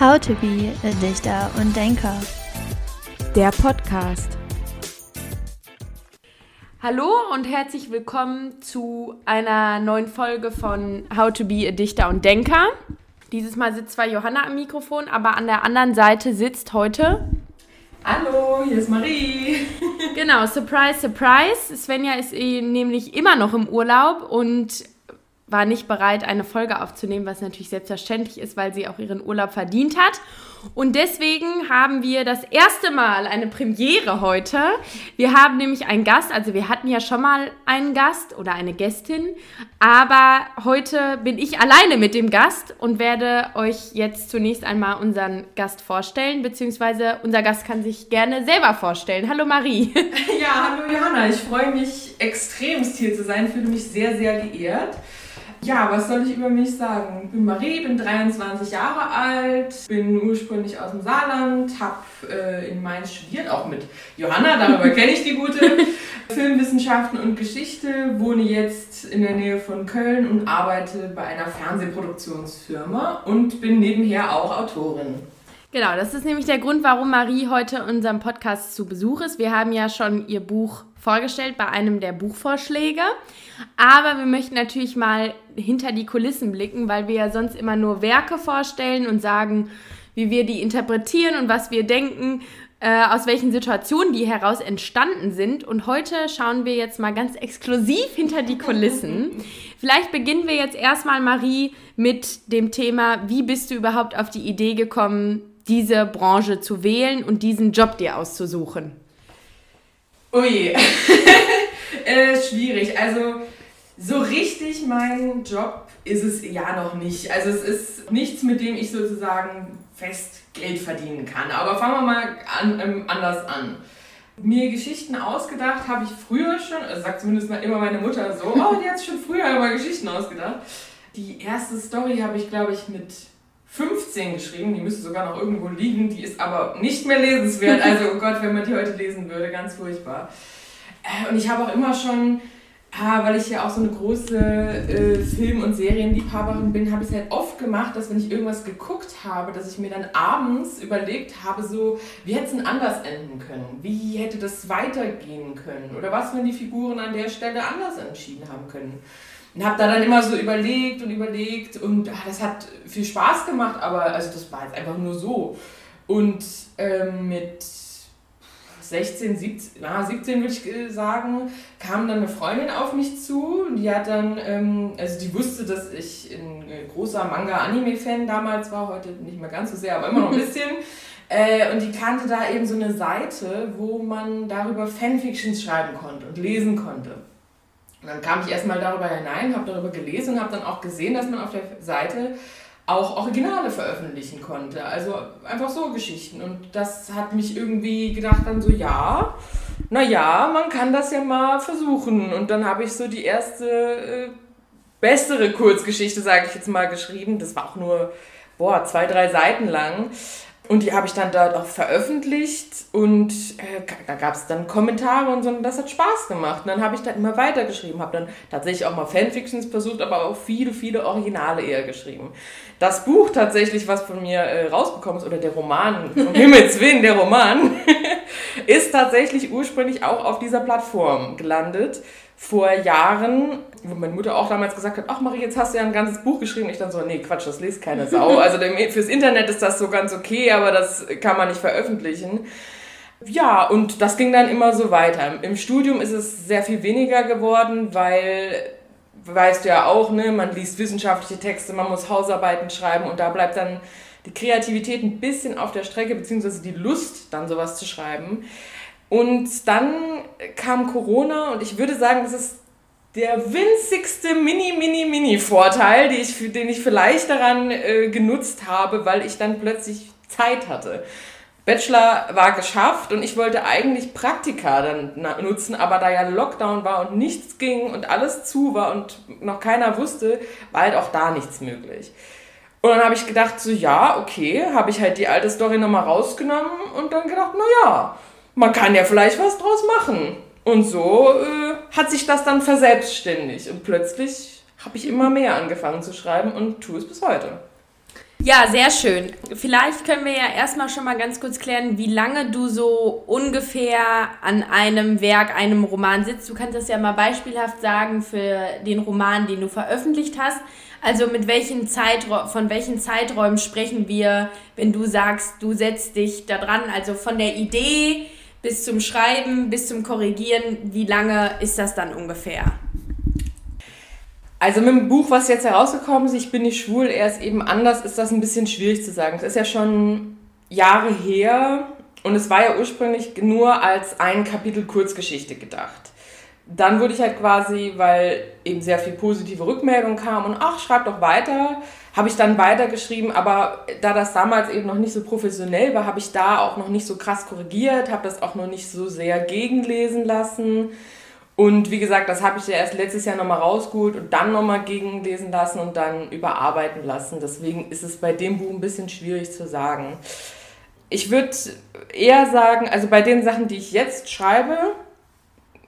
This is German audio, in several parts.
How to be a Dichter und Denker. Der Podcast. Hallo und herzlich willkommen zu einer neuen Folge von How to be a Dichter und Denker. Dieses Mal sitzt zwar Johanna am Mikrofon, aber an der anderen Seite sitzt heute. Hallo, hier ist Marie. Genau, surprise, surprise. Svenja ist eh nämlich immer noch im Urlaub und war nicht bereit, eine Folge aufzunehmen, was natürlich selbstverständlich ist, weil sie auch ihren Urlaub verdient hat. Und deswegen haben wir das erste Mal eine Premiere heute. Wir haben nämlich einen Gast, also wir hatten ja schon mal einen Gast oder eine Gästin, aber heute bin ich alleine mit dem Gast und werde euch jetzt zunächst einmal unseren Gast vorstellen, beziehungsweise unser Gast kann sich gerne selber vorstellen. Hallo Marie. Ja, hallo Johanna. Ich freue mich extremst hier zu sein, fühle mich sehr, sehr geehrt. Ja, was soll ich über mich sagen? Ich bin Marie, bin 23 Jahre alt, bin ursprünglich aus dem Saarland, habe äh, in Mainz studiert, auch mit Johanna, darüber kenne ich die gute, Filmwissenschaften und Geschichte, wohne jetzt in der Nähe von Köln und arbeite bei einer Fernsehproduktionsfirma und bin nebenher auch Autorin. Genau, das ist nämlich der Grund, warum Marie heute in unserem Podcast zu Besuch ist. Wir haben ja schon ihr Buch vorgestellt bei einem der Buchvorschläge. Aber wir möchten natürlich mal hinter die Kulissen blicken, weil wir ja sonst immer nur Werke vorstellen und sagen, wie wir die interpretieren und was wir denken, äh, aus welchen Situationen die heraus entstanden sind. Und heute schauen wir jetzt mal ganz exklusiv hinter die Kulissen. Vielleicht beginnen wir jetzt erstmal, Marie, mit dem Thema, wie bist du überhaupt auf die Idee gekommen, diese Branche zu wählen und diesen Job dir auszusuchen? Ui, äh, schwierig. Also so richtig mein Job ist es ja noch nicht. Also es ist nichts, mit dem ich sozusagen fest Geld verdienen kann. Aber fangen wir mal an, ähm, anders an. Mir Geschichten ausgedacht habe ich früher schon, also sagt zumindest immer meine Mutter so, oh, die hat schon früher immer Geschichten ausgedacht. Die erste Story habe ich, glaube ich, mit 15 geschrieben, die müsste sogar noch irgendwo liegen, die ist aber nicht mehr lesenswert. Also, oh Gott, wenn man die heute lesen würde, ganz furchtbar. Äh, und ich habe auch immer schon, ah, weil ich ja auch so eine große äh, Film- und Serienliebhaberin bin, habe ich es halt oft gemacht, dass wenn ich irgendwas geguckt habe, dass ich mir dann abends überlegt habe, so, wie hätte es denn anders enden können? Wie hätte das weitergehen können? Oder was, wenn die Figuren an der Stelle anders entschieden haben können? Und habe da dann immer so überlegt und überlegt und ah, das hat viel Spaß gemacht, aber also das war jetzt einfach nur so. Und ähm, mit 16, 17, na, 17 würde ich sagen, kam dann eine Freundin auf mich zu und die hat dann, ähm, also die wusste, dass ich ein großer Manga-Anime-Fan damals war, heute nicht mehr ganz so sehr, aber immer noch ein bisschen. Äh, und die kannte da eben so eine Seite, wo man darüber Fanfictions schreiben konnte und lesen konnte. Und dann kam ich erstmal darüber hinein, habe darüber gelesen und habe dann auch gesehen, dass man auf der Seite auch Originale veröffentlichen konnte. Also einfach so Geschichten. Und das hat mich irgendwie gedacht dann so, ja, naja, man kann das ja mal versuchen. Und dann habe ich so die erste äh, bessere Kurzgeschichte, sage ich jetzt mal, geschrieben. Das war auch nur, boah, zwei, drei Seiten lang. Und die habe ich dann dort auch veröffentlicht und äh, da gab es dann Kommentare und so und das hat Spaß gemacht. Und dann habe ich dann immer weitergeschrieben, habe dann tatsächlich auch mal Fanfictions versucht, aber auch viele, viele Originale eher geschrieben. Das Buch tatsächlich, was von mir äh, rausgekommen ist, oder der Roman, um Himmels Willen, der Roman, ist tatsächlich ursprünglich auch auf dieser Plattform gelandet vor Jahren, wo meine Mutter auch damals gesagt hat, ach Marie, jetzt hast du ja ein ganzes Buch geschrieben. Ich dann so, nee, Quatsch, das liest keine Sau. Also fürs Internet ist das so ganz okay, aber das kann man nicht veröffentlichen. Ja, und das ging dann immer so weiter. Im Studium ist es sehr viel weniger geworden, weil, weißt du ja auch, ne, man liest wissenschaftliche Texte, man muss Hausarbeiten schreiben und da bleibt dann die Kreativität ein bisschen auf der Strecke, beziehungsweise die Lust, dann sowas zu schreiben. Und dann kam Corona und ich würde sagen, das ist der winzigste Mini, Mini, Mini-Vorteil, den ich, den ich vielleicht daran äh, genutzt habe, weil ich dann plötzlich Zeit hatte. Bachelor war geschafft und ich wollte eigentlich Praktika dann nutzen, aber da ja Lockdown war und nichts ging und alles zu war und noch keiner wusste, war halt auch da nichts möglich. Und dann habe ich gedacht, so ja, okay, habe ich halt die alte Story nochmal rausgenommen und dann gedacht, naja, man kann ja vielleicht was draus machen. Und so äh, hat sich das dann verselbstständigt. Und plötzlich habe ich immer mehr angefangen zu schreiben und tue es bis heute. Ja, sehr schön. Vielleicht können wir ja erstmal schon mal ganz kurz klären, wie lange du so ungefähr an einem Werk, einem Roman sitzt. Du kannst das ja mal beispielhaft sagen für den Roman, den du veröffentlicht hast. Also mit welchen Zeiträ von welchen Zeiträumen sprechen wir, wenn du sagst, du setzt dich da dran, also von der Idee bis zum Schreiben, bis zum Korrigieren, wie lange ist das dann ungefähr? Also mit dem Buch, was jetzt herausgekommen ist, Ich bin nicht schwul, er ist eben anders, ist das ein bisschen schwierig zu sagen. Es ist ja schon Jahre her und es war ja ursprünglich nur als ein Kapitel Kurzgeschichte gedacht. Dann wurde ich halt quasi, weil eben sehr viel positive Rückmeldung kam und ach, schreib doch weiter, habe ich dann weitergeschrieben, aber da das damals eben noch nicht so professionell war, habe ich da auch noch nicht so krass korrigiert, habe das auch noch nicht so sehr gegenlesen lassen und wie gesagt, das habe ich ja erst letztes Jahr nochmal rausgeholt und dann nochmal gegenlesen lassen und dann überarbeiten lassen. Deswegen ist es bei dem Buch ein bisschen schwierig zu sagen. Ich würde eher sagen, also bei den Sachen, die ich jetzt schreibe,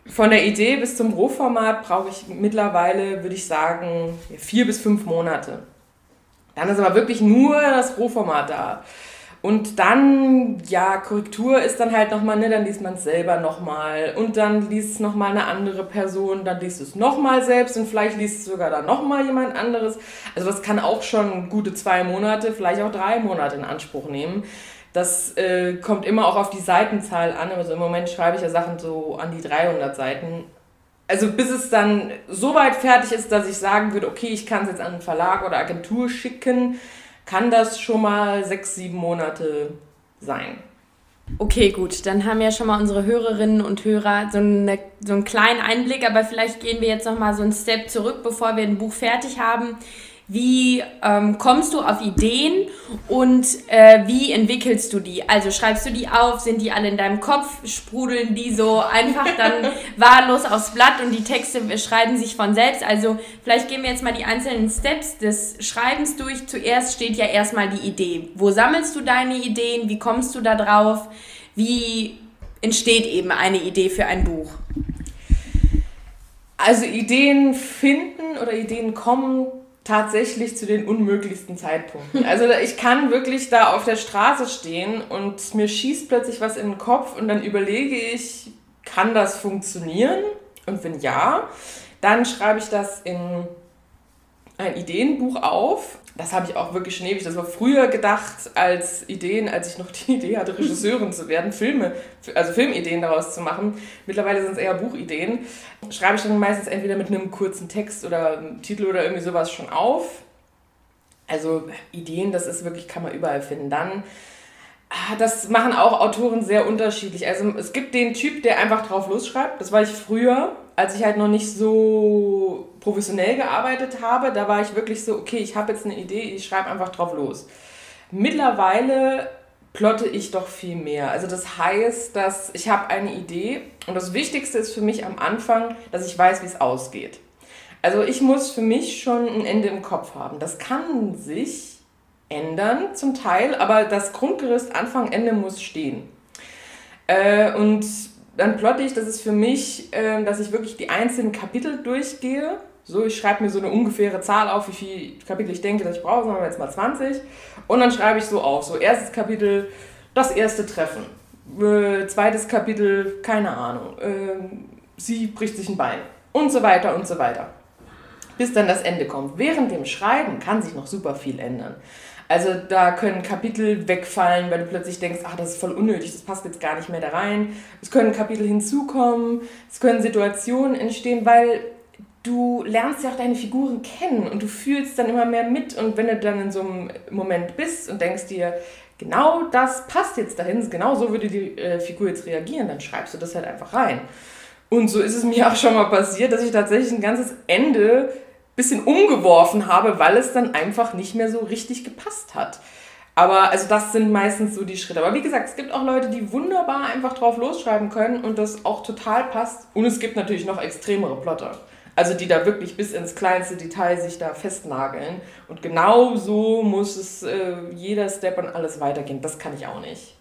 von der Idee bis zum Rohformat brauche ich mittlerweile, würde ich sagen, vier bis fünf Monate. Dann ist aber wirklich nur das Rohformat da. Und dann, ja, Korrektur ist dann halt nochmal, ne, dann liest man es selber nochmal und dann liest es nochmal eine andere Person, dann liest es nochmal selbst und vielleicht liest es sogar dann nochmal jemand anderes. Also das kann auch schon gute zwei Monate, vielleicht auch drei Monate in Anspruch nehmen. Das äh, kommt immer auch auf die Seitenzahl an. Also im Moment schreibe ich ja Sachen so an die 300 Seiten. Also bis es dann so weit fertig ist, dass ich sagen würde, okay, ich kann es jetzt an einen Verlag oder Agentur schicken, kann das schon mal sechs, sieben Monate sein. Okay, gut, dann haben ja schon mal unsere Hörerinnen und Hörer so, eine, so einen kleinen Einblick, aber vielleicht gehen wir jetzt noch mal so einen Step zurück, bevor wir ein Buch fertig haben. Wie ähm, kommst du auf Ideen und äh, wie entwickelst du die? Also schreibst du die auf, sind die alle in deinem Kopf, sprudeln die so einfach dann wahllos aufs Blatt und die Texte schreiben sich von selbst? Also vielleicht gehen wir jetzt mal die einzelnen Steps des Schreibens durch. Zuerst steht ja erstmal die Idee. Wo sammelst du deine Ideen? Wie kommst du da drauf? Wie entsteht eben eine Idee für ein Buch? Also Ideen finden oder Ideen kommen tatsächlich zu den unmöglichsten Zeitpunkten. Also ich kann wirklich da auf der Straße stehen und mir schießt plötzlich was in den Kopf und dann überlege ich, kann das funktionieren? Und wenn ja, dann schreibe ich das in ein Ideenbuch auf. Das habe ich auch wirklich schon ewig. Das war früher gedacht als Ideen, als ich noch die Idee hatte, Regisseurin zu werden, Filme, also Filmideen daraus zu machen. Mittlerweile sind es eher Buchideen. Schreibe ich dann meistens entweder mit einem kurzen Text oder einem Titel oder irgendwie sowas schon auf. Also Ideen, das ist wirklich, kann man überall finden. Dann Ah, das machen auch Autoren sehr unterschiedlich. Also es gibt den Typ, der einfach drauf losschreibt. Das war ich früher, als ich halt noch nicht so professionell gearbeitet habe. Da war ich wirklich so, okay, ich habe jetzt eine Idee, ich schreibe einfach drauf los. Mittlerweile plotte ich doch viel mehr. Also das heißt, dass ich habe eine Idee und das Wichtigste ist für mich am Anfang, dass ich weiß, wie es ausgeht. Also ich muss für mich schon ein Ende im Kopf haben. Das kann sich ändern zum Teil, aber das Grundgerüst Anfang, Ende muss stehen. Äh, und dann plotte ich, das ist für mich, äh, dass ich wirklich die einzelnen Kapitel durchgehe. So, ich schreibe mir so eine ungefähre Zahl auf, wie viele Kapitel ich denke, dass ich brauche, sagen wir jetzt mal 20. Und dann schreibe ich so auf, so erstes Kapitel, das erste Treffen. Äh, zweites Kapitel, keine Ahnung, äh, sie bricht sich ein Bein. Und so weiter und so weiter. Bis dann das Ende kommt. Während dem Schreiben kann sich noch super viel ändern. Also da können Kapitel wegfallen, weil du plötzlich denkst, ach, das ist voll unnötig, das passt jetzt gar nicht mehr da rein. Es können Kapitel hinzukommen, es können Situationen entstehen, weil du lernst ja auch deine Figuren kennen und du fühlst dann immer mehr mit und wenn du dann in so einem Moment bist und denkst dir, genau das passt jetzt dahin, genau so würde die äh, Figur jetzt reagieren, dann schreibst du das halt einfach rein. Und so ist es mir auch schon mal passiert, dass ich tatsächlich ein ganzes Ende bisschen umgeworfen habe, weil es dann einfach nicht mehr so richtig gepasst hat. Aber also das sind meistens so die Schritte. Aber wie gesagt, es gibt auch Leute, die wunderbar einfach drauf losschreiben können und das auch total passt. Und es gibt natürlich noch extremere Plotter. Also die da wirklich bis ins kleinste Detail sich da festnageln. Und genau so muss es äh, jeder Step und alles weitergehen. Das kann ich auch nicht.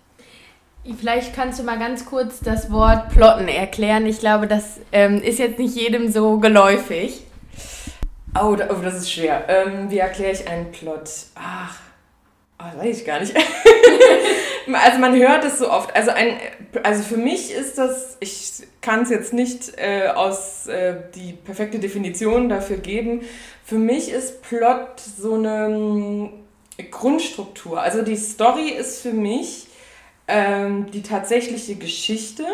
Vielleicht kannst du mal ganz kurz das Wort Plotten erklären. Ich glaube, das ähm, ist jetzt nicht jedem so geläufig. Oh, oh das ist schwer. Ähm, wie erkläre ich einen Plot? Ach, Oh, weiß ich gar nicht. also man hört es so oft. Also, ein, also für mich ist das, ich kann es jetzt nicht äh, aus äh, die perfekte Definition dafür geben. Für mich ist Plot so eine ähm, Grundstruktur. Also die Story ist für mich ähm, die tatsächliche Geschichte,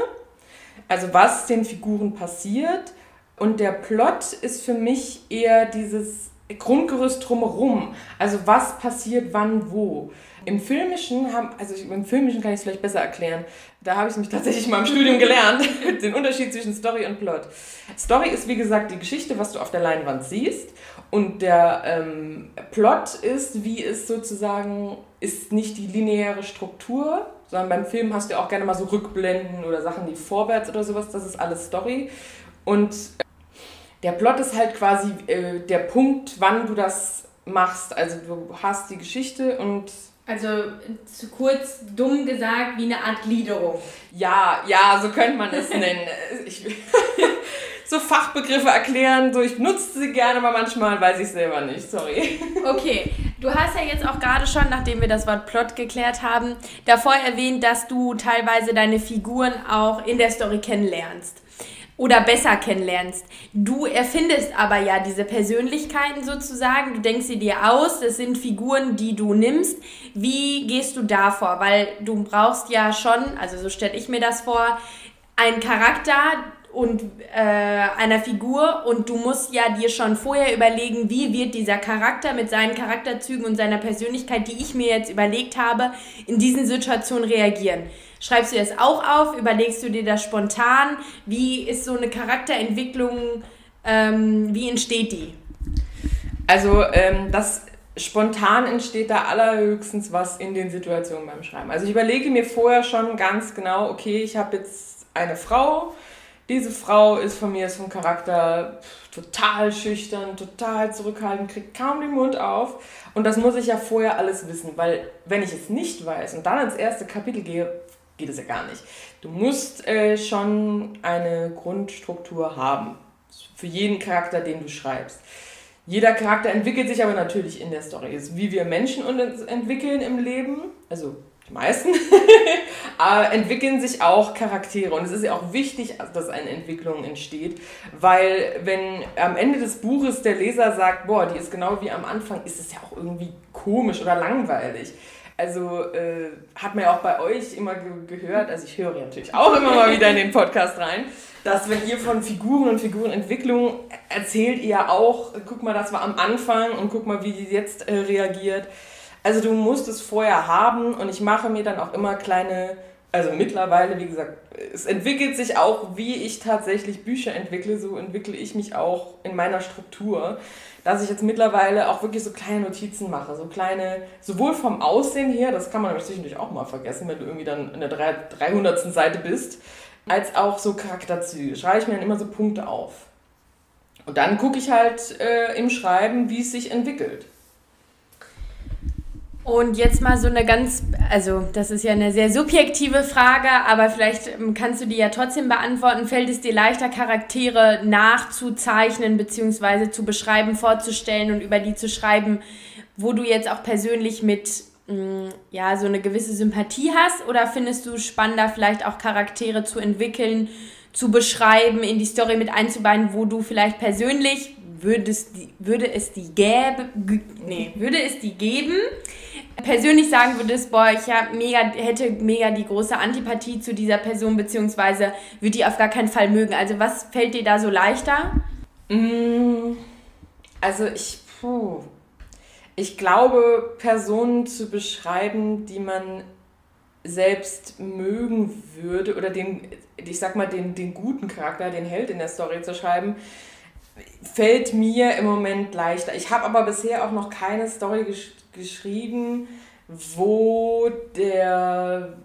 also was den Figuren passiert. Und der Plot ist für mich eher dieses Grundgerüst drumherum. Also was passiert wann wo. Im Filmischen haben, also im Filmischen kann ich es vielleicht besser erklären. Da habe ich mich tatsächlich mal im Studium gelernt, den Unterschied zwischen Story und Plot. Story ist wie gesagt die Geschichte, was du auf der Leinwand siehst. Und der ähm, Plot ist, wie es sozusagen, ist nicht die lineare Struktur, sondern beim Film hast du auch gerne mal so Rückblenden oder Sachen, die vorwärts oder sowas, das ist alles Story. Und der Plot ist halt quasi äh, der Punkt, wann du das machst. Also du hast die Geschichte und. Also zu kurz dumm gesagt, wie eine Art Gliederung. Ja, ja, so könnte man es nennen. Ich, so Fachbegriffe erklären, so ich nutze sie gerne, aber manchmal weiß ich selber nicht, sorry. Okay, du hast ja jetzt auch gerade schon, nachdem wir das Wort Plot geklärt haben, davor erwähnt, dass du teilweise deine Figuren auch in der Story kennenlernst oder besser kennenlernst. Du erfindest aber ja diese Persönlichkeiten sozusagen, du denkst sie dir aus, das sind Figuren, die du nimmst. Wie gehst du da vor? Weil du brauchst ja schon, also so stelle ich mir das vor, einen Charakter, und äh, einer Figur und du musst ja dir schon vorher überlegen, wie wird dieser Charakter mit seinen Charakterzügen und seiner Persönlichkeit, die ich mir jetzt überlegt habe, in diesen Situationen reagieren. Schreibst du das auch auf? Überlegst du dir das spontan? Wie ist so eine Charakterentwicklung? Ähm, wie entsteht die? Also ähm, das spontan entsteht da allerhöchstens was in den Situationen beim Schreiben. Also ich überlege mir vorher schon ganz genau, okay, ich habe jetzt eine Frau, diese Frau ist von mir ist vom Charakter total schüchtern, total zurückhaltend, kriegt kaum den Mund auf. Und das muss ich ja vorher alles wissen, weil wenn ich es nicht weiß und dann ins erste Kapitel gehe, geht es ja gar nicht. Du musst äh, schon eine Grundstruktur haben für jeden Charakter, den du schreibst. Jeder Charakter entwickelt sich aber natürlich in der Story. Ist wie wir Menschen uns entwickeln im Leben, also die meisten, entwickeln sich auch Charaktere. Und es ist ja auch wichtig, dass eine Entwicklung entsteht, weil wenn am Ende des Buches der Leser sagt, boah, die ist genau wie am Anfang, ist es ja auch irgendwie komisch oder langweilig. Also äh, hat man ja auch bei euch immer ge gehört, also ich höre natürlich auch immer mal wieder in den Podcast rein, dass wenn ihr von Figuren und Figurenentwicklung erzählt ihr auch, guck mal, das war am Anfang und guck mal, wie die jetzt äh, reagiert. Also du musst es vorher haben und ich mache mir dann auch immer kleine, also mittlerweile, wie gesagt, es entwickelt sich auch, wie ich tatsächlich Bücher entwickle, so entwickle ich mich auch in meiner Struktur, dass ich jetzt mittlerweile auch wirklich so kleine Notizen mache, so kleine, sowohl vom Aussehen her, das kann man natürlich auch mal vergessen, wenn du irgendwie dann in der 300. Seite bist, als auch so Charakterzüge. Schreibe ich mir dann immer so Punkte auf. Und dann gucke ich halt äh, im Schreiben, wie es sich entwickelt. Und jetzt mal so eine ganz, also das ist ja eine sehr subjektive Frage, aber vielleicht ähm, kannst du die ja trotzdem beantworten. Fällt es dir leichter, Charaktere nachzuzeichnen bzw. zu beschreiben, vorzustellen und über die zu schreiben, wo du jetzt auch persönlich mit mm, ja, so eine gewisse Sympathie hast? Oder findest du spannender, vielleicht auch Charaktere zu entwickeln, zu beschreiben, in die Story mit einzubauen, wo du vielleicht persönlich würdest, würde es die gäbe, nee, würde es die geben, persönlich sagen würdest, boah, ich hab mega, hätte mega die große Antipathie zu dieser Person, beziehungsweise würde die auf gar keinen Fall mögen. Also was fällt dir da so leichter? Mm, also ich, puh, ich glaube, Personen zu beschreiben, die man selbst mögen würde oder den, ich sag mal, den, den guten Charakter, den Held in der Story zu schreiben, fällt mir im Moment leichter. Ich habe aber bisher auch noch keine Story gesch geschrieben, wo der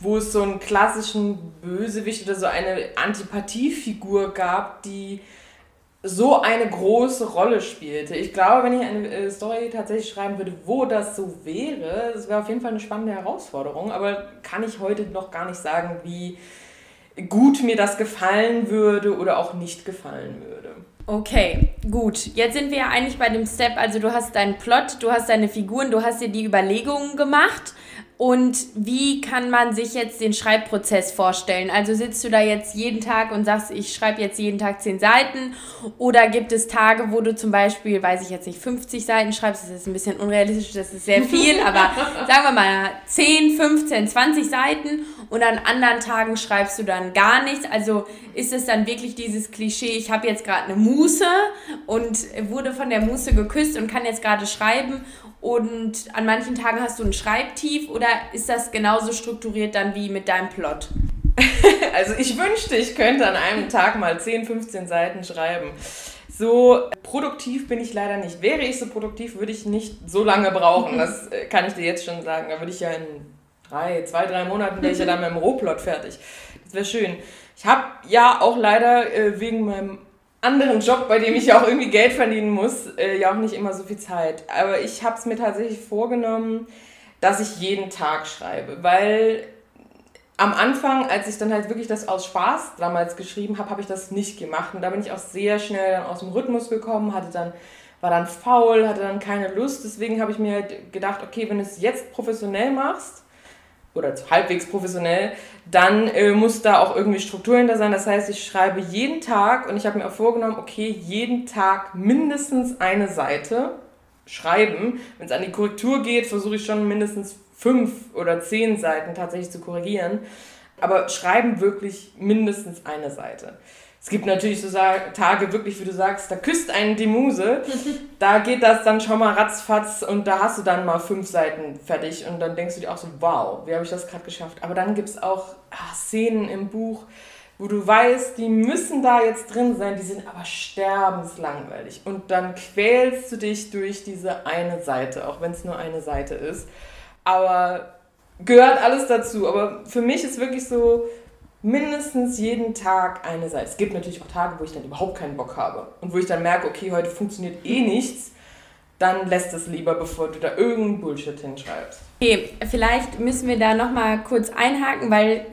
wo es so einen klassischen Bösewicht oder so eine Antipathiefigur gab, die so eine große Rolle spielte. Ich glaube, wenn ich eine äh, Story tatsächlich schreiben würde, wo das so wäre, das wäre auf jeden Fall eine spannende Herausforderung, aber kann ich heute noch gar nicht sagen, wie gut mir das gefallen würde oder auch nicht gefallen würde. Okay, gut. Jetzt sind wir ja eigentlich bei dem Step, also du hast deinen Plot, du hast deine Figuren, du hast dir die Überlegungen gemacht und wie kann man sich jetzt den Schreibprozess vorstellen? Also sitzt du da jetzt jeden Tag und sagst, ich schreibe jetzt jeden Tag 10 Seiten? Oder gibt es Tage, wo du zum Beispiel, weiß ich jetzt nicht, 50 Seiten schreibst? Das ist ein bisschen unrealistisch, das ist sehr viel, aber sagen wir mal 10, 15, 20 Seiten und an anderen Tagen schreibst du dann gar nichts. Also ist es dann wirklich dieses Klischee, ich habe jetzt gerade eine Muße und wurde von der Muße geküsst und kann jetzt gerade schreiben und an manchen Tagen hast du ein Schreibtief oder ist das genauso strukturiert dann wie mit deinem Plot? also ich wünschte, ich könnte an einem Tag mal 10, 15 Seiten schreiben. So produktiv bin ich leider nicht. Wäre ich so produktiv, würde ich nicht so lange brauchen. Das äh, kann ich dir jetzt schon sagen. Da würde ich ja in drei, zwei, drei Monaten wäre ich ja dann mit dem Rohplot fertig. Das wäre schön. Ich habe ja auch leider äh, wegen meinem anderen Job, bei dem ich ja auch irgendwie Geld verdienen muss, äh, ja auch nicht immer so viel Zeit. Aber ich habe es mir tatsächlich vorgenommen, dass ich jeden Tag schreibe, weil am Anfang, als ich dann halt wirklich das aus Spaß damals geschrieben habe, habe ich das nicht gemacht. Und da bin ich auch sehr schnell dann aus dem Rhythmus gekommen, hatte dann war dann faul, hatte dann keine Lust, deswegen habe ich mir halt gedacht, okay, wenn du es jetzt professionell machst, oder halbwegs professionell, dann äh, muss da auch irgendwie Struktur hinter sein. Das heißt, ich schreibe jeden Tag und ich habe mir auch vorgenommen, okay, jeden Tag mindestens eine Seite schreiben. Wenn es an die Korrektur geht, versuche ich schon mindestens fünf oder zehn Seiten tatsächlich zu korrigieren. Aber schreiben wirklich mindestens eine Seite. Es gibt natürlich so Tage, wirklich, wie du sagst, da küsst einen die Muse. da geht das dann schon mal ratzfatz und da hast du dann mal fünf Seiten fertig und dann denkst du dir auch so, wow, wie habe ich das gerade geschafft? Aber dann gibt es auch ach, Szenen im Buch, wo du weißt, die müssen da jetzt drin sein, die sind aber sterbenslangweilig. Und dann quälst du dich durch diese eine Seite, auch wenn es nur eine Seite ist. Aber gehört alles dazu. Aber für mich ist wirklich so, mindestens jeden Tag eine Seite. Es gibt natürlich auch Tage, wo ich dann überhaupt keinen Bock habe und wo ich dann merke, okay, heute funktioniert eh nichts, dann lässt es lieber, bevor du da irgendeinen Bullshit hinschreibst. Okay, vielleicht müssen wir da nochmal kurz einhaken, weil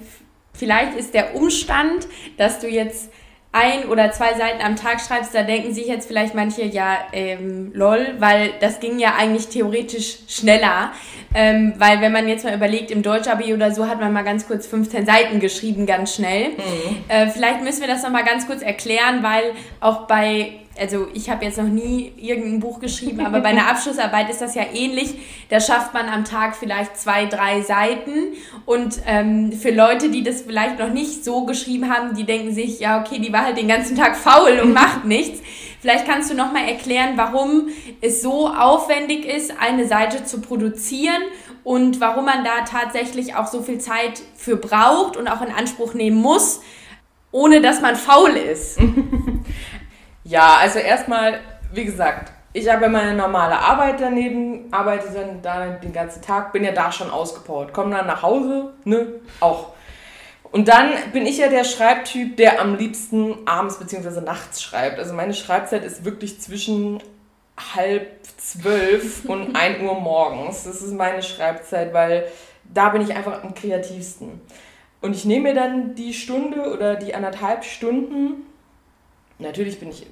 vielleicht ist der Umstand, dass du jetzt ein oder zwei Seiten am Tag schreibst, da denken sich jetzt vielleicht manche, ja, ähm, lol, weil das ging ja eigentlich theoretisch schneller. Ähm, weil wenn man jetzt mal überlegt, im Deutschabi oder so hat man mal ganz kurz 15 Seiten geschrieben, ganz schnell. Mhm. Äh, vielleicht müssen wir das nochmal ganz kurz erklären, weil auch bei also ich habe jetzt noch nie irgendein Buch geschrieben, aber bei einer Abschlussarbeit ist das ja ähnlich. Da schafft man am Tag vielleicht zwei, drei Seiten. Und ähm, für Leute, die das vielleicht noch nicht so geschrieben haben, die denken sich, ja, okay, die war halt den ganzen Tag faul und macht nichts. Vielleicht kannst du nochmal erklären, warum es so aufwendig ist, eine Seite zu produzieren und warum man da tatsächlich auch so viel Zeit für braucht und auch in Anspruch nehmen muss, ohne dass man faul ist. Ja, also erstmal, wie gesagt, ich habe meine normale Arbeit daneben, arbeite dann da den ganzen Tag, bin ja da schon ausgepowert, komme dann nach Hause, ne, auch. Und dann bin ich ja der Schreibtyp, der am liebsten abends bzw. nachts schreibt. Also meine Schreibzeit ist wirklich zwischen halb zwölf und ein Uhr morgens. Das ist meine Schreibzeit, weil da bin ich einfach am kreativsten. Und ich nehme mir dann die Stunde oder die anderthalb Stunden. Natürlich bin ich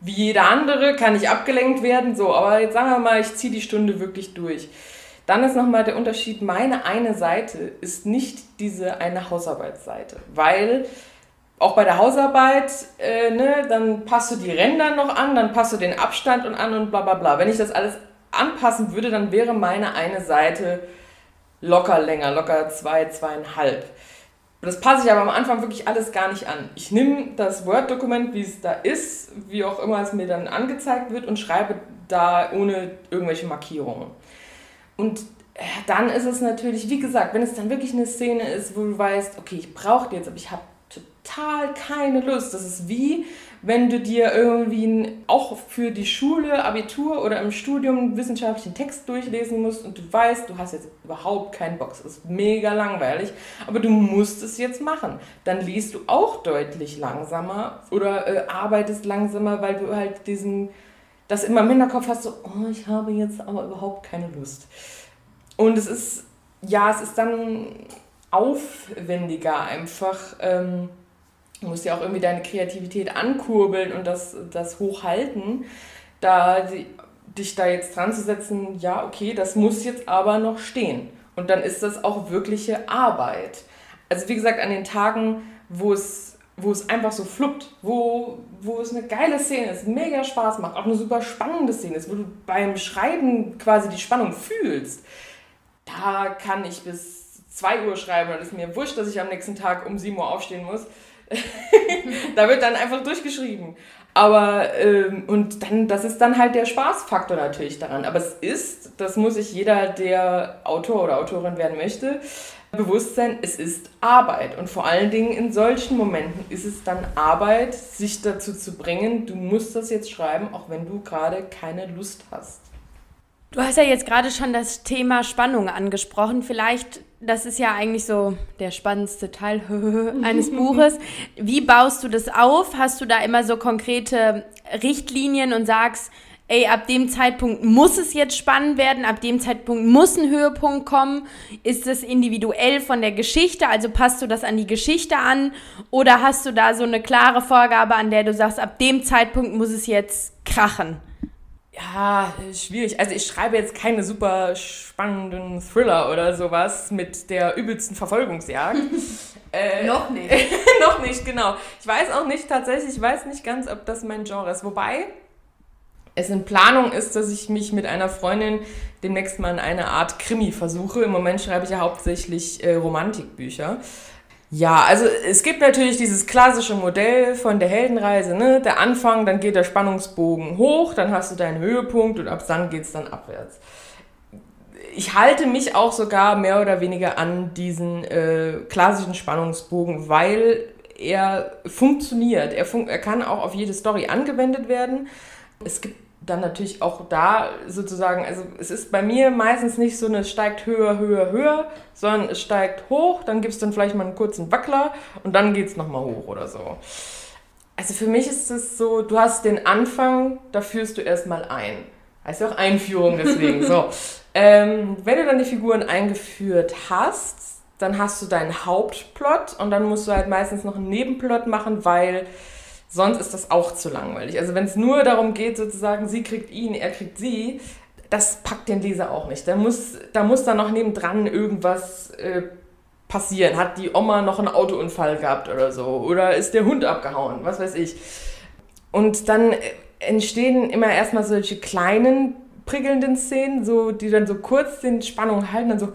wie jeder andere kann ich abgelenkt werden, so, aber jetzt sagen wir mal, ich ziehe die Stunde wirklich durch. Dann ist nochmal der Unterschied, meine eine Seite ist nicht diese eine Hausarbeitsseite, weil auch bei der Hausarbeit, äh, ne, dann passt du die Ränder noch an, dann passt du den Abstand und an und bla bla bla. Wenn ich das alles anpassen würde, dann wäre meine eine Seite locker länger, locker zwei, zweieinhalb. Das passe ich aber am Anfang wirklich alles gar nicht an. Ich nehme das Word-Dokument, wie es da ist, wie auch immer es mir dann angezeigt wird und schreibe da ohne irgendwelche Markierungen. Und äh, dann ist es natürlich, wie gesagt, wenn es dann wirklich eine Szene ist, wo du weißt, okay, ich brauche die jetzt, aber ich habe total keine Lust. Das ist wie, wenn du dir irgendwie auch für die Schule, Abitur oder im Studium einen wissenschaftlichen Text durchlesen musst und du weißt, du hast jetzt überhaupt keinen. Es ist mega langweilig, aber du musst es jetzt machen. Dann liest du auch deutlich langsamer oder äh, arbeitest langsamer, weil du halt diesen, das immer im Hinterkopf hast, so, oh, ich habe jetzt aber überhaupt keine Lust. Und es ist, ja, es ist dann aufwendiger einfach. Ähm, Du musst ja auch irgendwie deine Kreativität ankurbeln und das, das hochhalten. Da die, dich da jetzt dran zu setzen, ja, okay, das muss jetzt aber noch stehen. Und dann ist das auch wirkliche Arbeit. Also wie gesagt, an den Tagen, wo es, wo es einfach so fluppt, wo, wo es eine geile Szene ist, mega Spaß macht, auch eine super spannende Szene ist, wo du beim Schreiben quasi die Spannung fühlst, da kann ich bis 2 Uhr schreiben und ist mir wurscht, dass ich am nächsten Tag um 7 Uhr aufstehen muss. da wird dann einfach durchgeschrieben. Aber, ähm, und dann, das ist dann halt der Spaßfaktor natürlich daran. Aber es ist, das muss sich jeder, der Autor oder Autorin werden möchte, bewusst sein, es ist Arbeit. Und vor allen Dingen in solchen Momenten ist es dann Arbeit, sich dazu zu bringen, du musst das jetzt schreiben, auch wenn du gerade keine Lust hast. Du hast ja jetzt gerade schon das Thema Spannung angesprochen. Vielleicht, das ist ja eigentlich so der spannendste Teil eines Buches. Wie baust du das auf? Hast du da immer so konkrete Richtlinien und sagst, ey, ab dem Zeitpunkt muss es jetzt spannend werden, ab dem Zeitpunkt muss ein Höhepunkt kommen? Ist es individuell von der Geschichte, also passt du das an die Geschichte an? Oder hast du da so eine klare Vorgabe, an der du sagst, ab dem Zeitpunkt muss es jetzt krachen? Ja, schwierig. Also ich schreibe jetzt keine super spannenden Thriller oder sowas mit der übelsten Verfolgungsjagd. äh, noch nicht. noch nicht, genau. Ich weiß auch nicht tatsächlich, ich weiß nicht ganz, ob das mein Genre ist. Wobei es in Planung ist, dass ich mich mit einer Freundin demnächst mal in eine Art Krimi versuche. Im Moment schreibe ich ja hauptsächlich äh, Romantikbücher. Ja, also es gibt natürlich dieses klassische Modell von der Heldenreise, ne? Der Anfang, dann geht der Spannungsbogen hoch, dann hast du deinen Höhepunkt und ab dann geht es dann abwärts. Ich halte mich auch sogar mehr oder weniger an diesen äh, klassischen Spannungsbogen, weil er funktioniert. Er, fun er kann auch auf jede Story angewendet werden. Es gibt dann natürlich auch da sozusagen, also es ist bei mir meistens nicht so eine steigt höher, höher, höher, sondern es steigt hoch, dann gibt es dann vielleicht mal einen kurzen Wackler und dann geht es nochmal hoch oder so. Also für mich ist es so, du hast den Anfang, da führst du erstmal ein. Heißt ja auch Einführung deswegen. so. Ähm, wenn du dann die Figuren eingeführt hast, dann hast du deinen Hauptplot und dann musst du halt meistens noch einen Nebenplot machen, weil Sonst ist das auch zu langweilig. Also wenn es nur darum geht, sozusagen, sie kriegt ihn, er kriegt sie, das packt den Leser auch nicht. Da muss, da muss dann noch nebendran irgendwas äh, passieren. Hat die Oma noch einen Autounfall gehabt oder so? Oder ist der Hund abgehauen? Was weiß ich. Und dann äh, entstehen immer erstmal solche kleinen, prickelnden Szenen, so, die dann so kurz den Spannung halten, dann so.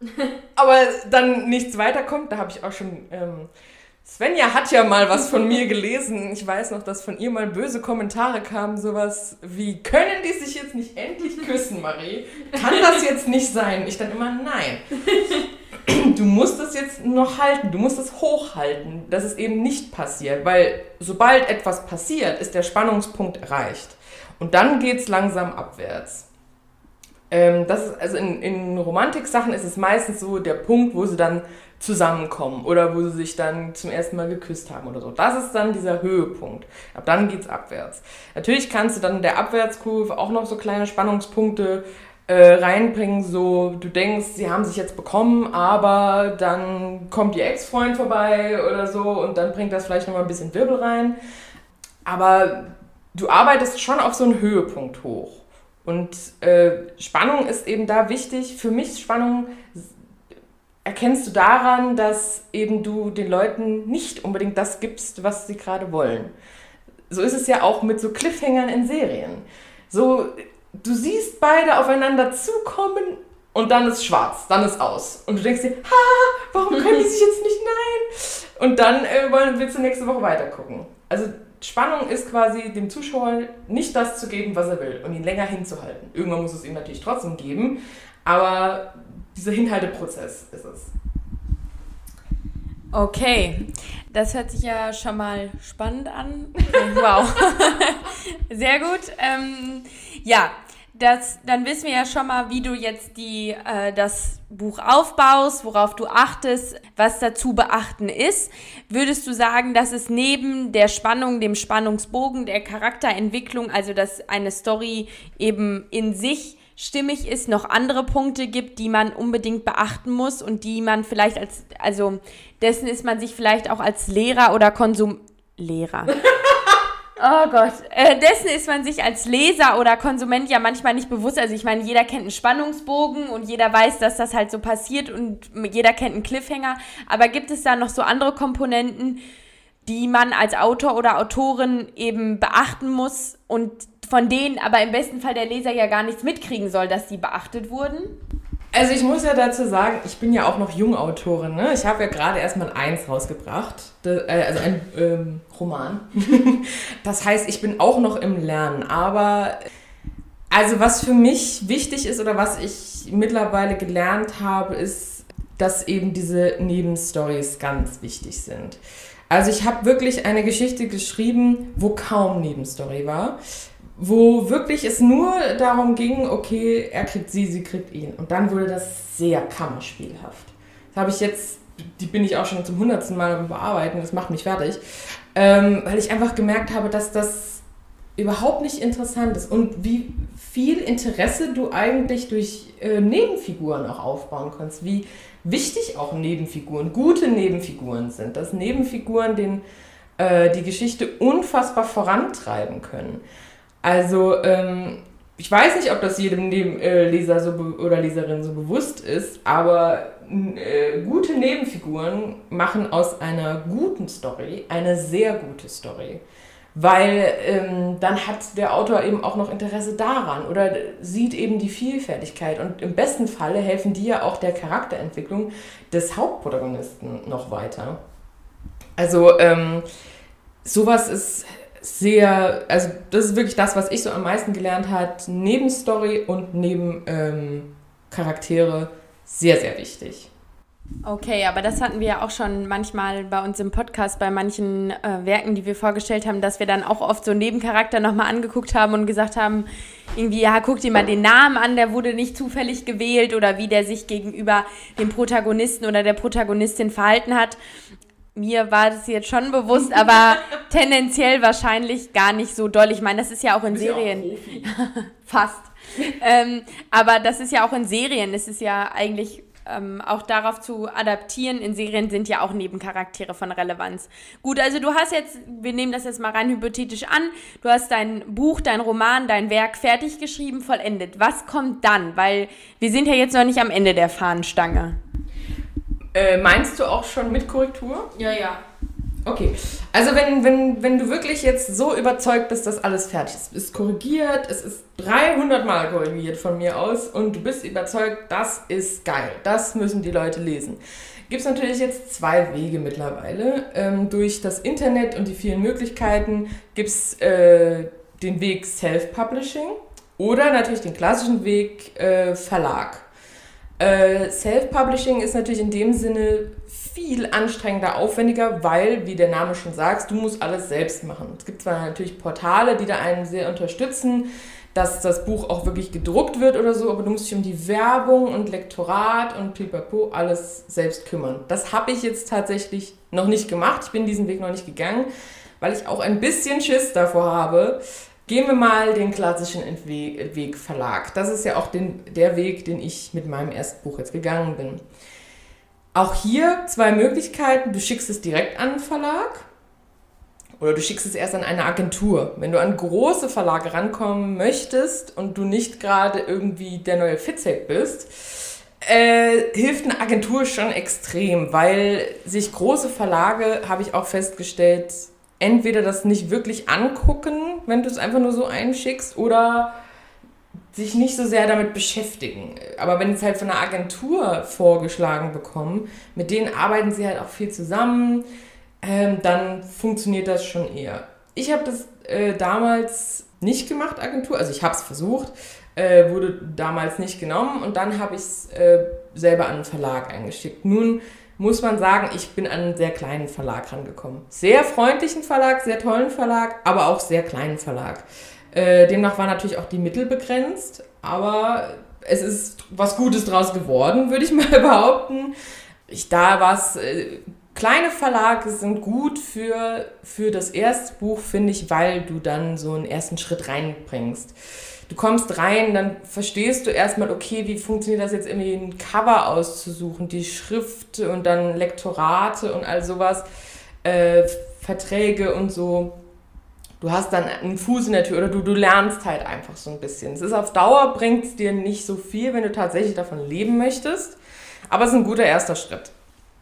aber dann nichts weiterkommt. Da habe ich auch schon ähm, Svenja hat ja mal was von mir gelesen. Ich weiß noch, dass von ihr mal böse Kommentare kamen, sowas wie, können die sich jetzt nicht endlich küssen, Marie? Kann das jetzt nicht sein? Ich dann immer, nein. Du musst das jetzt noch halten, du musst es hochhalten, dass es eben nicht passiert, weil sobald etwas passiert, ist der Spannungspunkt erreicht. Und dann geht es langsam abwärts. Ähm, das ist, also in, in Romantik-Sachen ist es meistens so der Punkt, wo sie dann zusammenkommen oder wo sie sich dann zum ersten Mal geküsst haben oder so. Das ist dann dieser Höhepunkt. Ab dann geht's abwärts. Natürlich kannst du dann in der Abwärtskurve auch noch so kleine Spannungspunkte äh, reinbringen, so du denkst, sie haben sich jetzt bekommen, aber dann kommt ihr Ex-Freund vorbei oder so und dann bringt das vielleicht nochmal ein bisschen Wirbel rein. Aber du arbeitest schon auf so einen Höhepunkt hoch. Und äh, Spannung ist eben da wichtig. Für mich Spannung erkennst du daran, dass eben du den Leuten nicht unbedingt das gibst, was sie gerade wollen. So ist es ja auch mit so Cliffhangern in Serien. So, du siehst beide aufeinander zukommen und dann ist schwarz, dann ist aus. Und du denkst dir, ha, warum können die sich jetzt nicht nein? Und dann äh, willst du nächste Woche weitergucken. Also Spannung ist quasi dem Zuschauer nicht das zu geben, was er will und ihn länger hinzuhalten. Irgendwann muss es ihm natürlich trotzdem geben, aber dieser Hinhalteprozess ist es. Okay, das hört sich ja schon mal spannend an. Wow, sehr gut. Ähm, ja, das, dann wissen wir ja schon mal, wie du jetzt die, äh, das Buch aufbaust, worauf du achtest, was dazu beachten ist. Würdest du sagen, dass es neben der Spannung, dem Spannungsbogen, der Charakterentwicklung, also dass eine Story eben in sich stimmig ist, noch andere Punkte gibt, die man unbedingt beachten muss und die man vielleicht als, also dessen ist man sich vielleicht auch als Lehrer oder Konsum, Lehrer. Oh Gott, äh, dessen ist man sich als Leser oder Konsument ja manchmal nicht bewusst. Also ich meine, jeder kennt einen Spannungsbogen und jeder weiß, dass das halt so passiert und jeder kennt einen Cliffhanger. Aber gibt es da noch so andere Komponenten, die man als Autor oder Autorin eben beachten muss und von denen aber im besten Fall der Leser ja gar nichts mitkriegen soll, dass die beachtet wurden? Also ich muss ja dazu sagen, ich bin ja auch noch Jungautorin. Ne? Ich habe ja gerade erst mal eins rausgebracht, äh, also ein ähm, Roman. das heißt, ich bin auch noch im Lernen. Aber also was für mich wichtig ist oder was ich mittlerweile gelernt habe, ist, dass eben diese Nebenstories ganz wichtig sind. Also ich habe wirklich eine Geschichte geschrieben, wo kaum Nebenstory war wo wirklich es nur darum ging, okay, er kriegt sie, sie kriegt ihn. Und dann wurde das sehr kammerspielhaft. Das habe ich jetzt, die bin ich auch schon zum hundertsten Mal bearbeiten, das macht mich fertig, ähm, weil ich einfach gemerkt habe, dass das überhaupt nicht interessant ist und wie viel Interesse du eigentlich durch äh, Nebenfiguren auch aufbauen kannst, wie wichtig auch Nebenfiguren, gute Nebenfiguren sind, dass Nebenfiguren den, äh, die Geschichte unfassbar vorantreiben können. Also, ähm, ich weiß nicht, ob das jedem äh, Leser so oder Leserin so bewusst ist, aber äh, gute Nebenfiguren machen aus einer guten Story eine sehr gute Story. Weil ähm, dann hat der Autor eben auch noch Interesse daran oder sieht eben die Vielfältigkeit. Und im besten Falle helfen die ja auch der Charakterentwicklung des Hauptprotagonisten noch weiter. Also ähm, sowas ist sehr, also das ist wirklich das, was ich so am meisten gelernt habe, neben Story und neben ähm, Charaktere sehr, sehr wichtig. Okay, aber das hatten wir ja auch schon manchmal bei uns im Podcast, bei manchen äh, Werken, die wir vorgestellt haben, dass wir dann auch oft so Nebencharakter nochmal angeguckt haben und gesagt haben, irgendwie, ja, guck dir mal den Namen an, der wurde nicht zufällig gewählt oder wie der sich gegenüber dem Protagonisten oder der Protagonistin verhalten hat mir war das jetzt schon bewusst, aber tendenziell wahrscheinlich gar nicht so doll. Ich meine, das ist ja auch in Serien. Auch Fast. ähm, aber das ist ja auch in Serien. Es ist ja eigentlich ähm, auch darauf zu adaptieren. In Serien sind ja auch Nebencharaktere von Relevanz. Gut, also du hast jetzt, wir nehmen das jetzt mal rein hypothetisch an, du hast dein Buch, dein Roman, dein Werk fertig geschrieben, vollendet. Was kommt dann? Weil wir sind ja jetzt noch nicht am Ende der Fahnenstange. Äh, meinst du auch schon mit Korrektur? Ja, ja. Okay, also wenn, wenn, wenn du wirklich jetzt so überzeugt bist, dass alles fertig ist, ist korrigiert, es ist 300 Mal korrigiert von mir aus und du bist überzeugt, das ist geil, das müssen die Leute lesen. Gibt es natürlich jetzt zwei Wege mittlerweile. Ähm, durch das Internet und die vielen Möglichkeiten gibt es äh, den Weg Self-Publishing oder natürlich den klassischen Weg äh, Verlag. Äh, Self-Publishing ist natürlich in dem Sinne viel anstrengender, aufwendiger, weil, wie der Name schon sagt, du musst alles selbst machen. Es gibt zwar natürlich Portale, die da einen sehr unterstützen, dass das Buch auch wirklich gedruckt wird oder so, aber du musst dich um die Werbung und Lektorat und pipapo alles selbst kümmern. Das habe ich jetzt tatsächlich noch nicht gemacht. Ich bin diesen Weg noch nicht gegangen, weil ich auch ein bisschen Schiss davor habe, Gehen wir mal den klassischen Weg Verlag. Das ist ja auch den, der Weg, den ich mit meinem ersten Buch jetzt gegangen bin. Auch hier zwei Möglichkeiten. Du schickst es direkt an einen Verlag oder du schickst es erst an eine Agentur. Wenn du an große Verlage rankommen möchtest und du nicht gerade irgendwie der neue Fitzek bist, äh, hilft eine Agentur schon extrem, weil sich große Verlage, habe ich auch festgestellt, entweder das nicht wirklich angucken, wenn du es einfach nur so einschickst, oder sich nicht so sehr damit beschäftigen. Aber wenn es halt von einer Agentur vorgeschlagen bekommen, mit denen arbeiten sie halt auch viel zusammen, ähm, dann funktioniert das schon eher. Ich habe das äh, damals nicht gemacht, Agentur, also ich habe es versucht, äh, wurde damals nicht genommen und dann habe ich es äh, selber an einen Verlag eingeschickt. Nun muss man sagen, ich bin an einen sehr kleinen Verlag rangekommen. Sehr freundlichen Verlag, sehr tollen Verlag, aber auch sehr kleinen Verlag. Äh, demnach war natürlich auch die Mittel begrenzt, aber es ist was Gutes draus geworden, würde ich mal behaupten. Ich, da war es, äh, kleine Verlage sind gut für, für das erste Buch, finde ich, weil du dann so einen ersten Schritt reinbringst. Du kommst rein, dann verstehst du erstmal, okay, wie funktioniert das jetzt irgendwie ein Cover auszusuchen, die Schrift und dann Lektorate und all sowas, äh, Verträge und so. Du hast dann einen Fuß in der Tür oder du, du lernst halt einfach so ein bisschen. Es ist auf Dauer, bringt es dir nicht so viel, wenn du tatsächlich davon leben möchtest, aber es ist ein guter erster Schritt.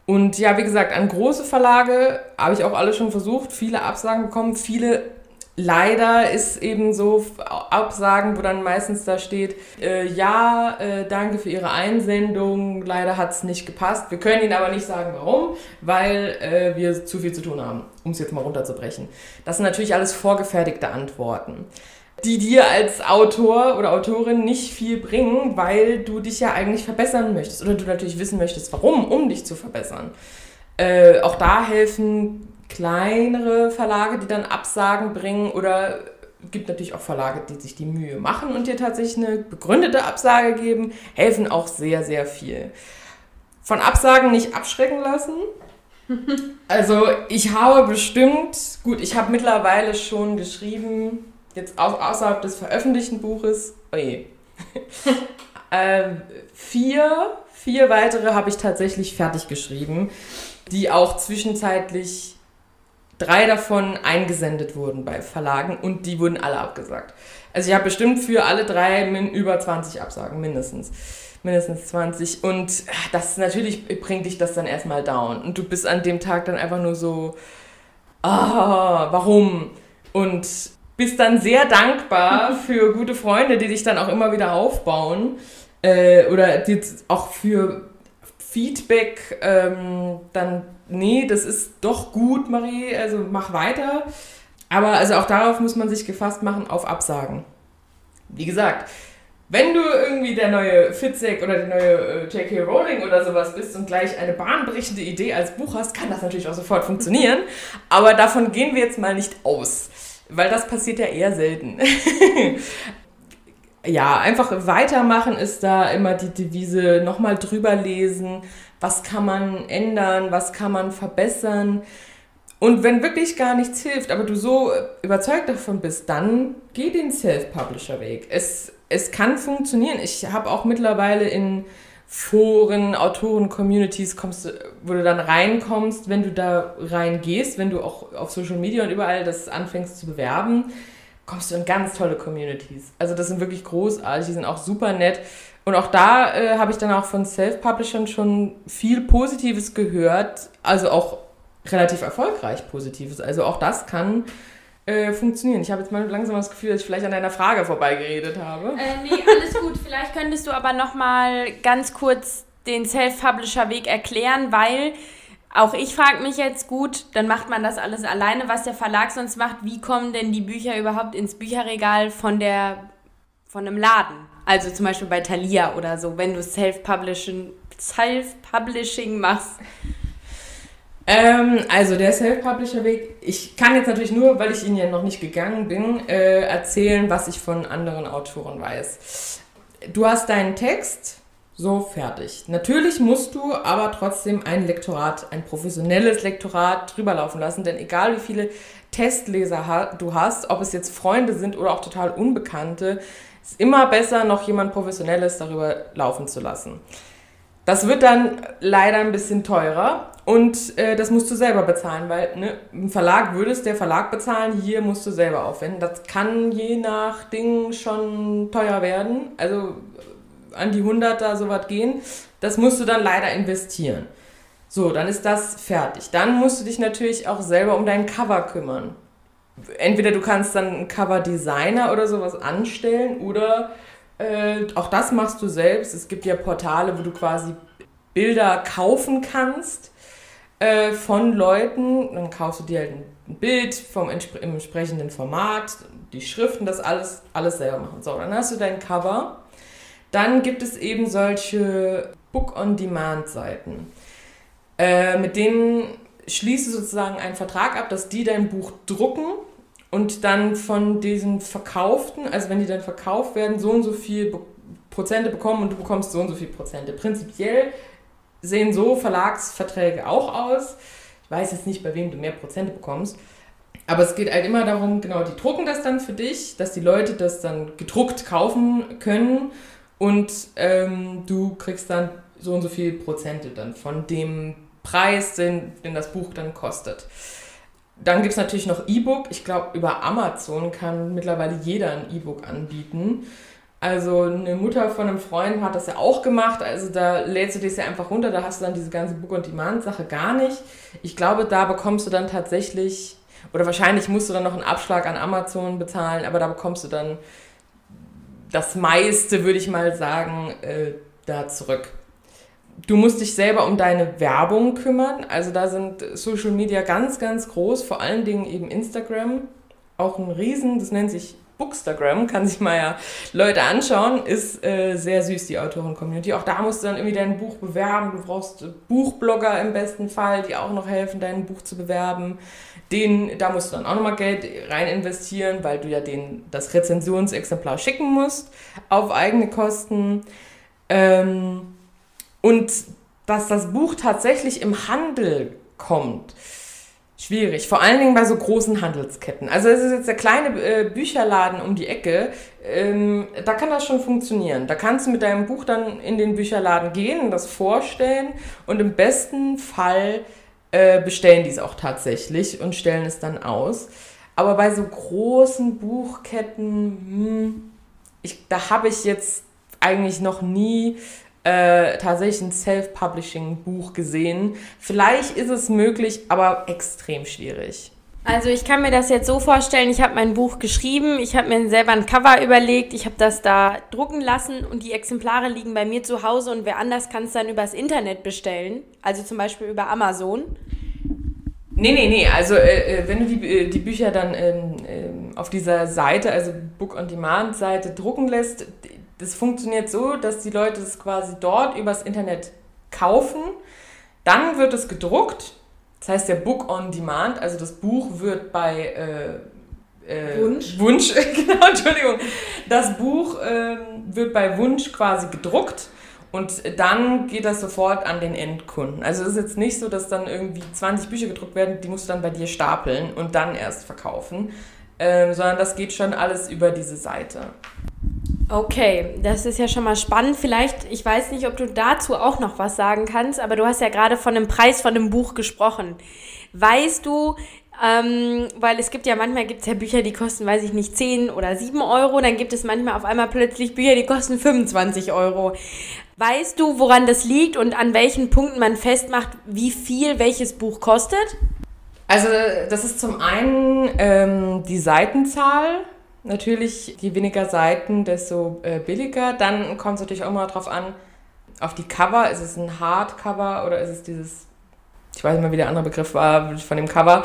Und ja, wie gesagt, an große Verlage habe ich auch alle schon versucht, viele Absagen bekommen, viele leider ist eben so Absagen, wo dann meistens da steht, äh, ja, äh, danke für Ihre Einsendung, leider hat es nicht gepasst. Wir können Ihnen aber nicht sagen, warum, weil äh, wir zu viel zu tun haben, um es jetzt mal runterzubrechen. Das sind natürlich alles vorgefertigte Antworten, die dir als Autor oder Autorin nicht viel bringen, weil du dich ja eigentlich verbessern möchtest oder du natürlich wissen möchtest, warum, um dich zu verbessern. Äh, auch da helfen kleinere Verlage, die dann Absagen bringen oder gibt natürlich auch Verlage, die sich die Mühe machen und dir tatsächlich eine begründete Absage geben, helfen auch sehr, sehr viel. Von Absagen nicht abschrecken lassen. Also ich habe bestimmt, gut, ich habe mittlerweile schon geschrieben, jetzt au außerhalb des veröffentlichten Buches, oje, äh, vier, vier weitere habe ich tatsächlich fertig geschrieben, die auch zwischenzeitlich drei davon eingesendet wurden bei Verlagen und die wurden alle abgesagt. Also ich habe bestimmt für alle drei über 20 Absagen, mindestens. Mindestens 20. Und das natürlich bringt dich das dann erstmal down. Und du bist an dem Tag dann einfach nur so, ah, warum? Und bist dann sehr dankbar für gute Freunde, die dich dann auch immer wieder aufbauen. Äh, oder die auch für Feedback ähm, dann nee, das ist doch gut, Marie, also mach weiter. Aber also auch darauf muss man sich gefasst machen, auf Absagen. Wie gesagt, wenn du irgendwie der neue Fitzek oder der neue äh, J.K. Rowling oder sowas bist und gleich eine bahnbrechende Idee als Buch hast, kann das natürlich auch sofort funktionieren. Aber davon gehen wir jetzt mal nicht aus, weil das passiert ja eher selten. ja, einfach weitermachen ist da immer die Devise, nochmal drüber lesen, was kann man ändern, was kann man verbessern. Und wenn wirklich gar nichts hilft, aber du so überzeugt davon bist, dann geh den Self-Publisher-Weg. Es, es kann funktionieren. Ich habe auch mittlerweile in Foren, Autoren-Communities, wo du dann reinkommst, wenn du da reingehst, wenn du auch auf Social Media und überall das anfängst zu bewerben, kommst du in ganz tolle Communities. Also das sind wirklich großartig, die sind auch super nett. Und auch da äh, habe ich dann auch von Self-Publishern schon viel Positives gehört, also auch relativ erfolgreich Positives. Also auch das kann äh, funktionieren. Ich habe jetzt mal langsam das Gefühl, dass ich vielleicht an deiner Frage vorbeigeredet habe. Äh, nee, alles gut. vielleicht könntest du aber noch mal ganz kurz den Self-Publisher-Weg erklären, weil auch ich frage mich jetzt, gut, dann macht man das alles alleine, was der Verlag sonst macht. Wie kommen denn die Bücher überhaupt ins Bücherregal von, der, von einem Laden? Also zum Beispiel bei Thalia oder so, wenn du Self-Publishing Self -Publishing machst. Ähm, also der Self-Publisher-Weg, ich kann jetzt natürlich nur, weil ich ihn ja noch nicht gegangen bin, äh, erzählen, was ich von anderen Autoren weiß. Du hast deinen Text, so fertig. Natürlich musst du aber trotzdem ein Lektorat, ein professionelles Lektorat drüber laufen lassen, denn egal wie viele Testleser du hast, ob es jetzt Freunde sind oder auch total Unbekannte, ist immer besser, noch jemand Professionelles darüber laufen zu lassen. Das wird dann leider ein bisschen teurer und äh, das musst du selber bezahlen, weil ne, im Verlag würde es der Verlag bezahlen, hier musst du selber aufwenden. Das kann je nach Ding schon teuer werden, also an die 100 da sowas gehen. Das musst du dann leider investieren. So, dann ist das fertig. Dann musst du dich natürlich auch selber um dein Cover kümmern entweder du kannst dann einen Cover-Designer oder sowas anstellen oder äh, auch das machst du selbst. Es gibt ja Portale, wo du quasi Bilder kaufen kannst äh, von Leuten. Dann kaufst du dir halt ein Bild vom im entsprechenden Format, die Schriften, das alles, alles selber machen. So, dann hast du dein Cover. Dann gibt es eben solche Book-on-Demand-Seiten, äh, mit denen schließt du sozusagen einen Vertrag ab, dass die dein Buch drucken und dann von diesen verkauften, also wenn die dann verkauft werden, so und so viel Be Prozente bekommen und du bekommst so und so viel Prozente. Prinzipiell sehen so Verlagsverträge auch aus. Ich weiß jetzt nicht, bei wem du mehr Prozente bekommst. Aber es geht halt immer darum, genau, die drucken das dann für dich, dass die Leute das dann gedruckt kaufen können und ähm, du kriegst dann so und so viel Prozente dann von dem Preis, den, den das Buch dann kostet. Dann gibt es natürlich noch E-Book. Ich glaube, über Amazon kann mittlerweile jeder ein E-Book anbieten. Also eine Mutter von einem Freund hat das ja auch gemacht. Also da lädst du das ja einfach runter, da hast du dann diese ganze Book-on-Demand-Sache gar nicht. Ich glaube, da bekommst du dann tatsächlich, oder wahrscheinlich musst du dann noch einen Abschlag an Amazon bezahlen, aber da bekommst du dann das meiste, würde ich mal sagen, äh, da zurück. Du musst dich selber um deine Werbung kümmern. Also da sind Social Media ganz, ganz groß, vor allen Dingen eben Instagram. Auch ein Riesen, das nennt sich Bookstagram, kann sich mal ja Leute anschauen, ist äh, sehr süß, die Autoren-Community. Auch da musst du dann irgendwie dein Buch bewerben. Du brauchst Buchblogger im besten Fall, die auch noch helfen, dein Buch zu bewerben. Den, da musst du dann auch nochmal Geld rein investieren, weil du ja den, das Rezensionsexemplar schicken musst auf eigene Kosten. Ähm, und dass das Buch tatsächlich im Handel kommt, schwierig. Vor allen Dingen bei so großen Handelsketten. Also es ist jetzt der kleine äh, Bücherladen um die Ecke. Ähm, da kann das schon funktionieren. Da kannst du mit deinem Buch dann in den Bücherladen gehen das vorstellen und im besten Fall äh, bestellen die es auch tatsächlich und stellen es dann aus. Aber bei so großen Buchketten, hm, ich, da habe ich jetzt eigentlich noch nie äh, tatsächlich ein Self-Publishing-Buch gesehen. Vielleicht ist es möglich, aber extrem schwierig. Also ich kann mir das jetzt so vorstellen, ich habe mein Buch geschrieben, ich habe mir selber ein Cover überlegt, ich habe das da drucken lassen und die Exemplare liegen bei mir zu Hause und wer anders kann es dann übers Internet bestellen, also zum Beispiel über Amazon. Nee, nee, nee, also äh, äh wenn du die, äh, die Bücher dann ähm, äh, auf dieser Seite, also Book-on-Demand-Seite drucken lässt, das funktioniert so, dass die Leute es quasi dort übers Internet kaufen. Dann wird es gedruckt. Das heißt, der Book on Demand, also das Buch wird bei äh, äh, Wunsch. Wunsch, genau, Entschuldigung. Das Buch äh, wird bei Wunsch quasi gedruckt und dann geht das sofort an den Endkunden. Also es ist jetzt nicht so, dass dann irgendwie 20 Bücher gedruckt werden, die musst du dann bei dir stapeln und dann erst verkaufen, ähm, sondern das geht schon alles über diese Seite. Okay, das ist ja schon mal spannend. Vielleicht, ich weiß nicht, ob du dazu auch noch was sagen kannst, aber du hast ja gerade von dem Preis von dem Buch gesprochen. Weißt du, ähm, weil es gibt ja manchmal gibt es ja Bücher, die kosten, weiß ich nicht, 10 oder 7 Euro, dann gibt es manchmal auf einmal plötzlich Bücher, die kosten 25 Euro. Weißt du, woran das liegt und an welchen Punkten man festmacht, wie viel welches Buch kostet? Also das ist zum einen ähm, die Seitenzahl natürlich, je weniger Seiten, desto äh, billiger. Dann kommt es natürlich auch mal drauf an, auf die Cover. Ist es ein Hardcover oder ist es dieses, ich weiß nicht mehr, wie der andere Begriff war von dem Cover.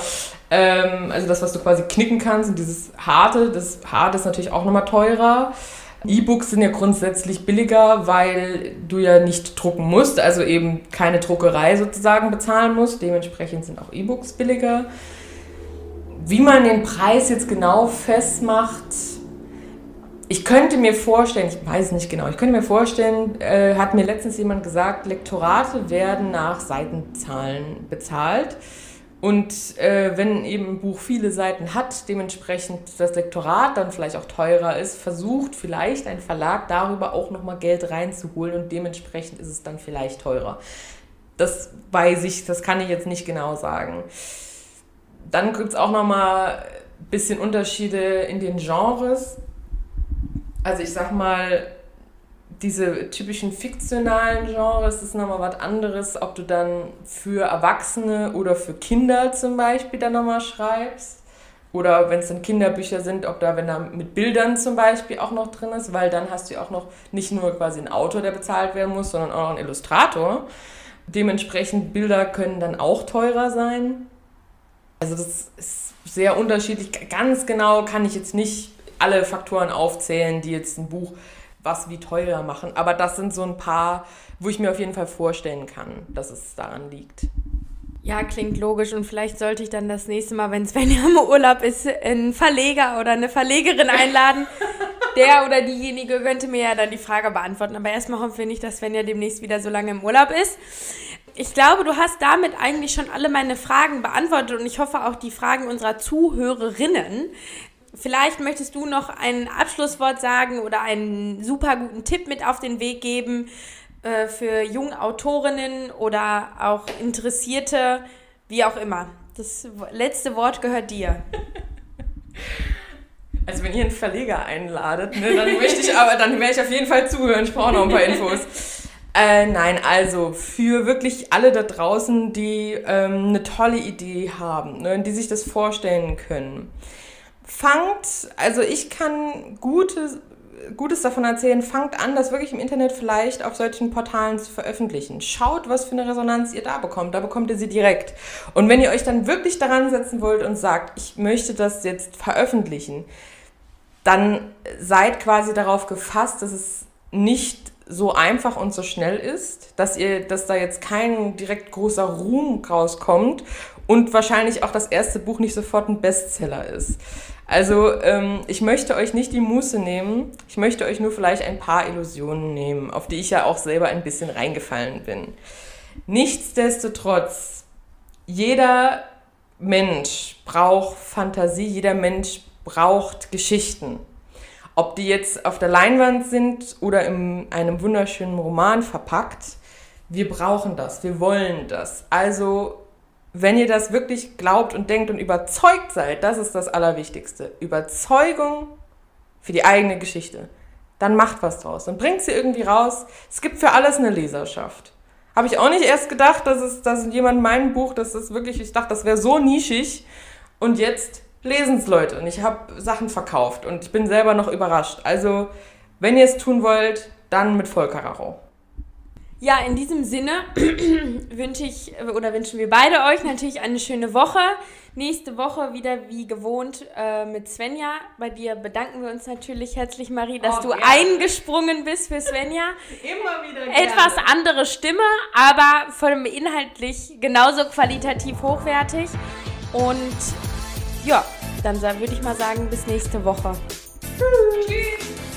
Ähm, also das, was du quasi knicken kannst und dieses Harte, das Harte ist natürlich auch nochmal teurer. E-Books sind ja grundsätzlich billiger, weil du ja nicht drucken musst, also eben keine Druckerei sozusagen bezahlen musst. Dementsprechend sind auch E-Books billiger. Wie man den Preis jetzt genau festmacht, ich könnte mir vorstellen, ich weiß nicht genau, ich könnte mir vorstellen, äh, hat mir letztens jemand gesagt, Lektorate werden nach Seitenzahlen bezahlt. Und äh, wenn eben ein Buch viele Seiten hat, dementsprechend das Lektorat dann vielleicht auch teurer ist, versucht vielleicht ein Verlag darüber auch nochmal Geld reinzuholen und dementsprechend ist es dann vielleicht teurer. Das weiß ich, das kann ich jetzt nicht genau sagen. Dann gibt es auch nochmal ein bisschen Unterschiede in den Genres. Also ich sag mal, diese typischen fiktionalen Genres ist nochmal was anderes, ob du dann für Erwachsene oder für Kinder zum Beispiel dann nochmal schreibst. Oder wenn es dann Kinderbücher sind, ob da, wenn da mit Bildern zum Beispiel auch noch drin ist, weil dann hast du ja auch noch nicht nur quasi einen Autor, der bezahlt werden muss, sondern auch einen Illustrator. Dementsprechend Bilder können dann auch teurer sein. Also das ist sehr unterschiedlich. Ganz genau kann ich jetzt nicht alle Faktoren aufzählen, die jetzt ein Buch was wie teurer machen. Aber das sind so ein paar, wo ich mir auf jeden Fall vorstellen kann, dass es daran liegt. Ja, klingt logisch und vielleicht sollte ich dann das nächste Mal, wenn Svenja im Urlaub ist, einen Verleger oder eine Verlegerin einladen, der oder diejenige könnte mir ja dann die Frage beantworten. Aber erstmal hoffen wir nicht, dass Svenja demnächst wieder so lange im Urlaub ist. Ich glaube, du hast damit eigentlich schon alle meine Fragen beantwortet und ich hoffe auch die Fragen unserer Zuhörerinnen. Vielleicht möchtest du noch ein Abschlusswort sagen oder einen super guten Tipp mit auf den Weg geben äh, für junge Autorinnen oder auch Interessierte, wie auch immer. Das letzte Wort gehört dir. Also wenn ihr einen Verleger einladet, ne, dann möchte ich aber, dann werde ich auf jeden Fall zuhören. Ich brauche noch ein paar Infos. Äh, nein, also für wirklich alle da draußen, die ähm, eine tolle Idee haben, ne, die sich das vorstellen können fangt, also ich kann Gutes, Gutes davon erzählen, fangt an, das wirklich im Internet vielleicht auf solchen Portalen zu veröffentlichen. Schaut, was für eine Resonanz ihr da bekommt. Da bekommt ihr sie direkt. Und wenn ihr euch dann wirklich daran setzen wollt und sagt, ich möchte das jetzt veröffentlichen, dann seid quasi darauf gefasst, dass es nicht so einfach und so schnell ist, dass ihr, dass da jetzt kein direkt großer Ruhm rauskommt und wahrscheinlich auch das erste Buch nicht sofort ein Bestseller ist. Also ähm, ich möchte euch nicht die Muße nehmen, ich möchte euch nur vielleicht ein paar Illusionen nehmen, auf die ich ja auch selber ein bisschen reingefallen bin. Nichtsdestotrotz, jeder Mensch braucht Fantasie, jeder Mensch braucht Geschichten. Ob die jetzt auf der Leinwand sind oder in einem wunderschönen Roman verpackt, wir brauchen das, wir wollen das. Also wenn ihr das wirklich glaubt und denkt und überzeugt seid, das ist das Allerwichtigste. Überzeugung für die eigene Geschichte. Dann macht was draus. Dann bringt sie irgendwie raus. Es gibt für alles eine Leserschaft. Habe ich auch nicht erst gedacht, dass es, dass jemand mein Buch, das ist wirklich, ich dachte, das wäre so nischig. Und jetzt lesen es Leute. Und ich habe Sachen verkauft und ich bin selber noch überrascht. Also, wenn ihr es tun wollt, dann mit Vollkaracho. Ja, in diesem Sinne wünsche ich oder wünschen wir beide euch natürlich eine schöne Woche. Nächste Woche wieder wie gewohnt äh, mit Svenja. Bei dir bedanken wir uns natürlich herzlich, Marie, dass oh, du gerne. eingesprungen bist für Svenja. Immer wieder. Gerne. Etwas andere Stimme, aber von inhaltlich genauso qualitativ hochwertig. Und ja, dann würde ich mal sagen, bis nächste Woche. Tschüss.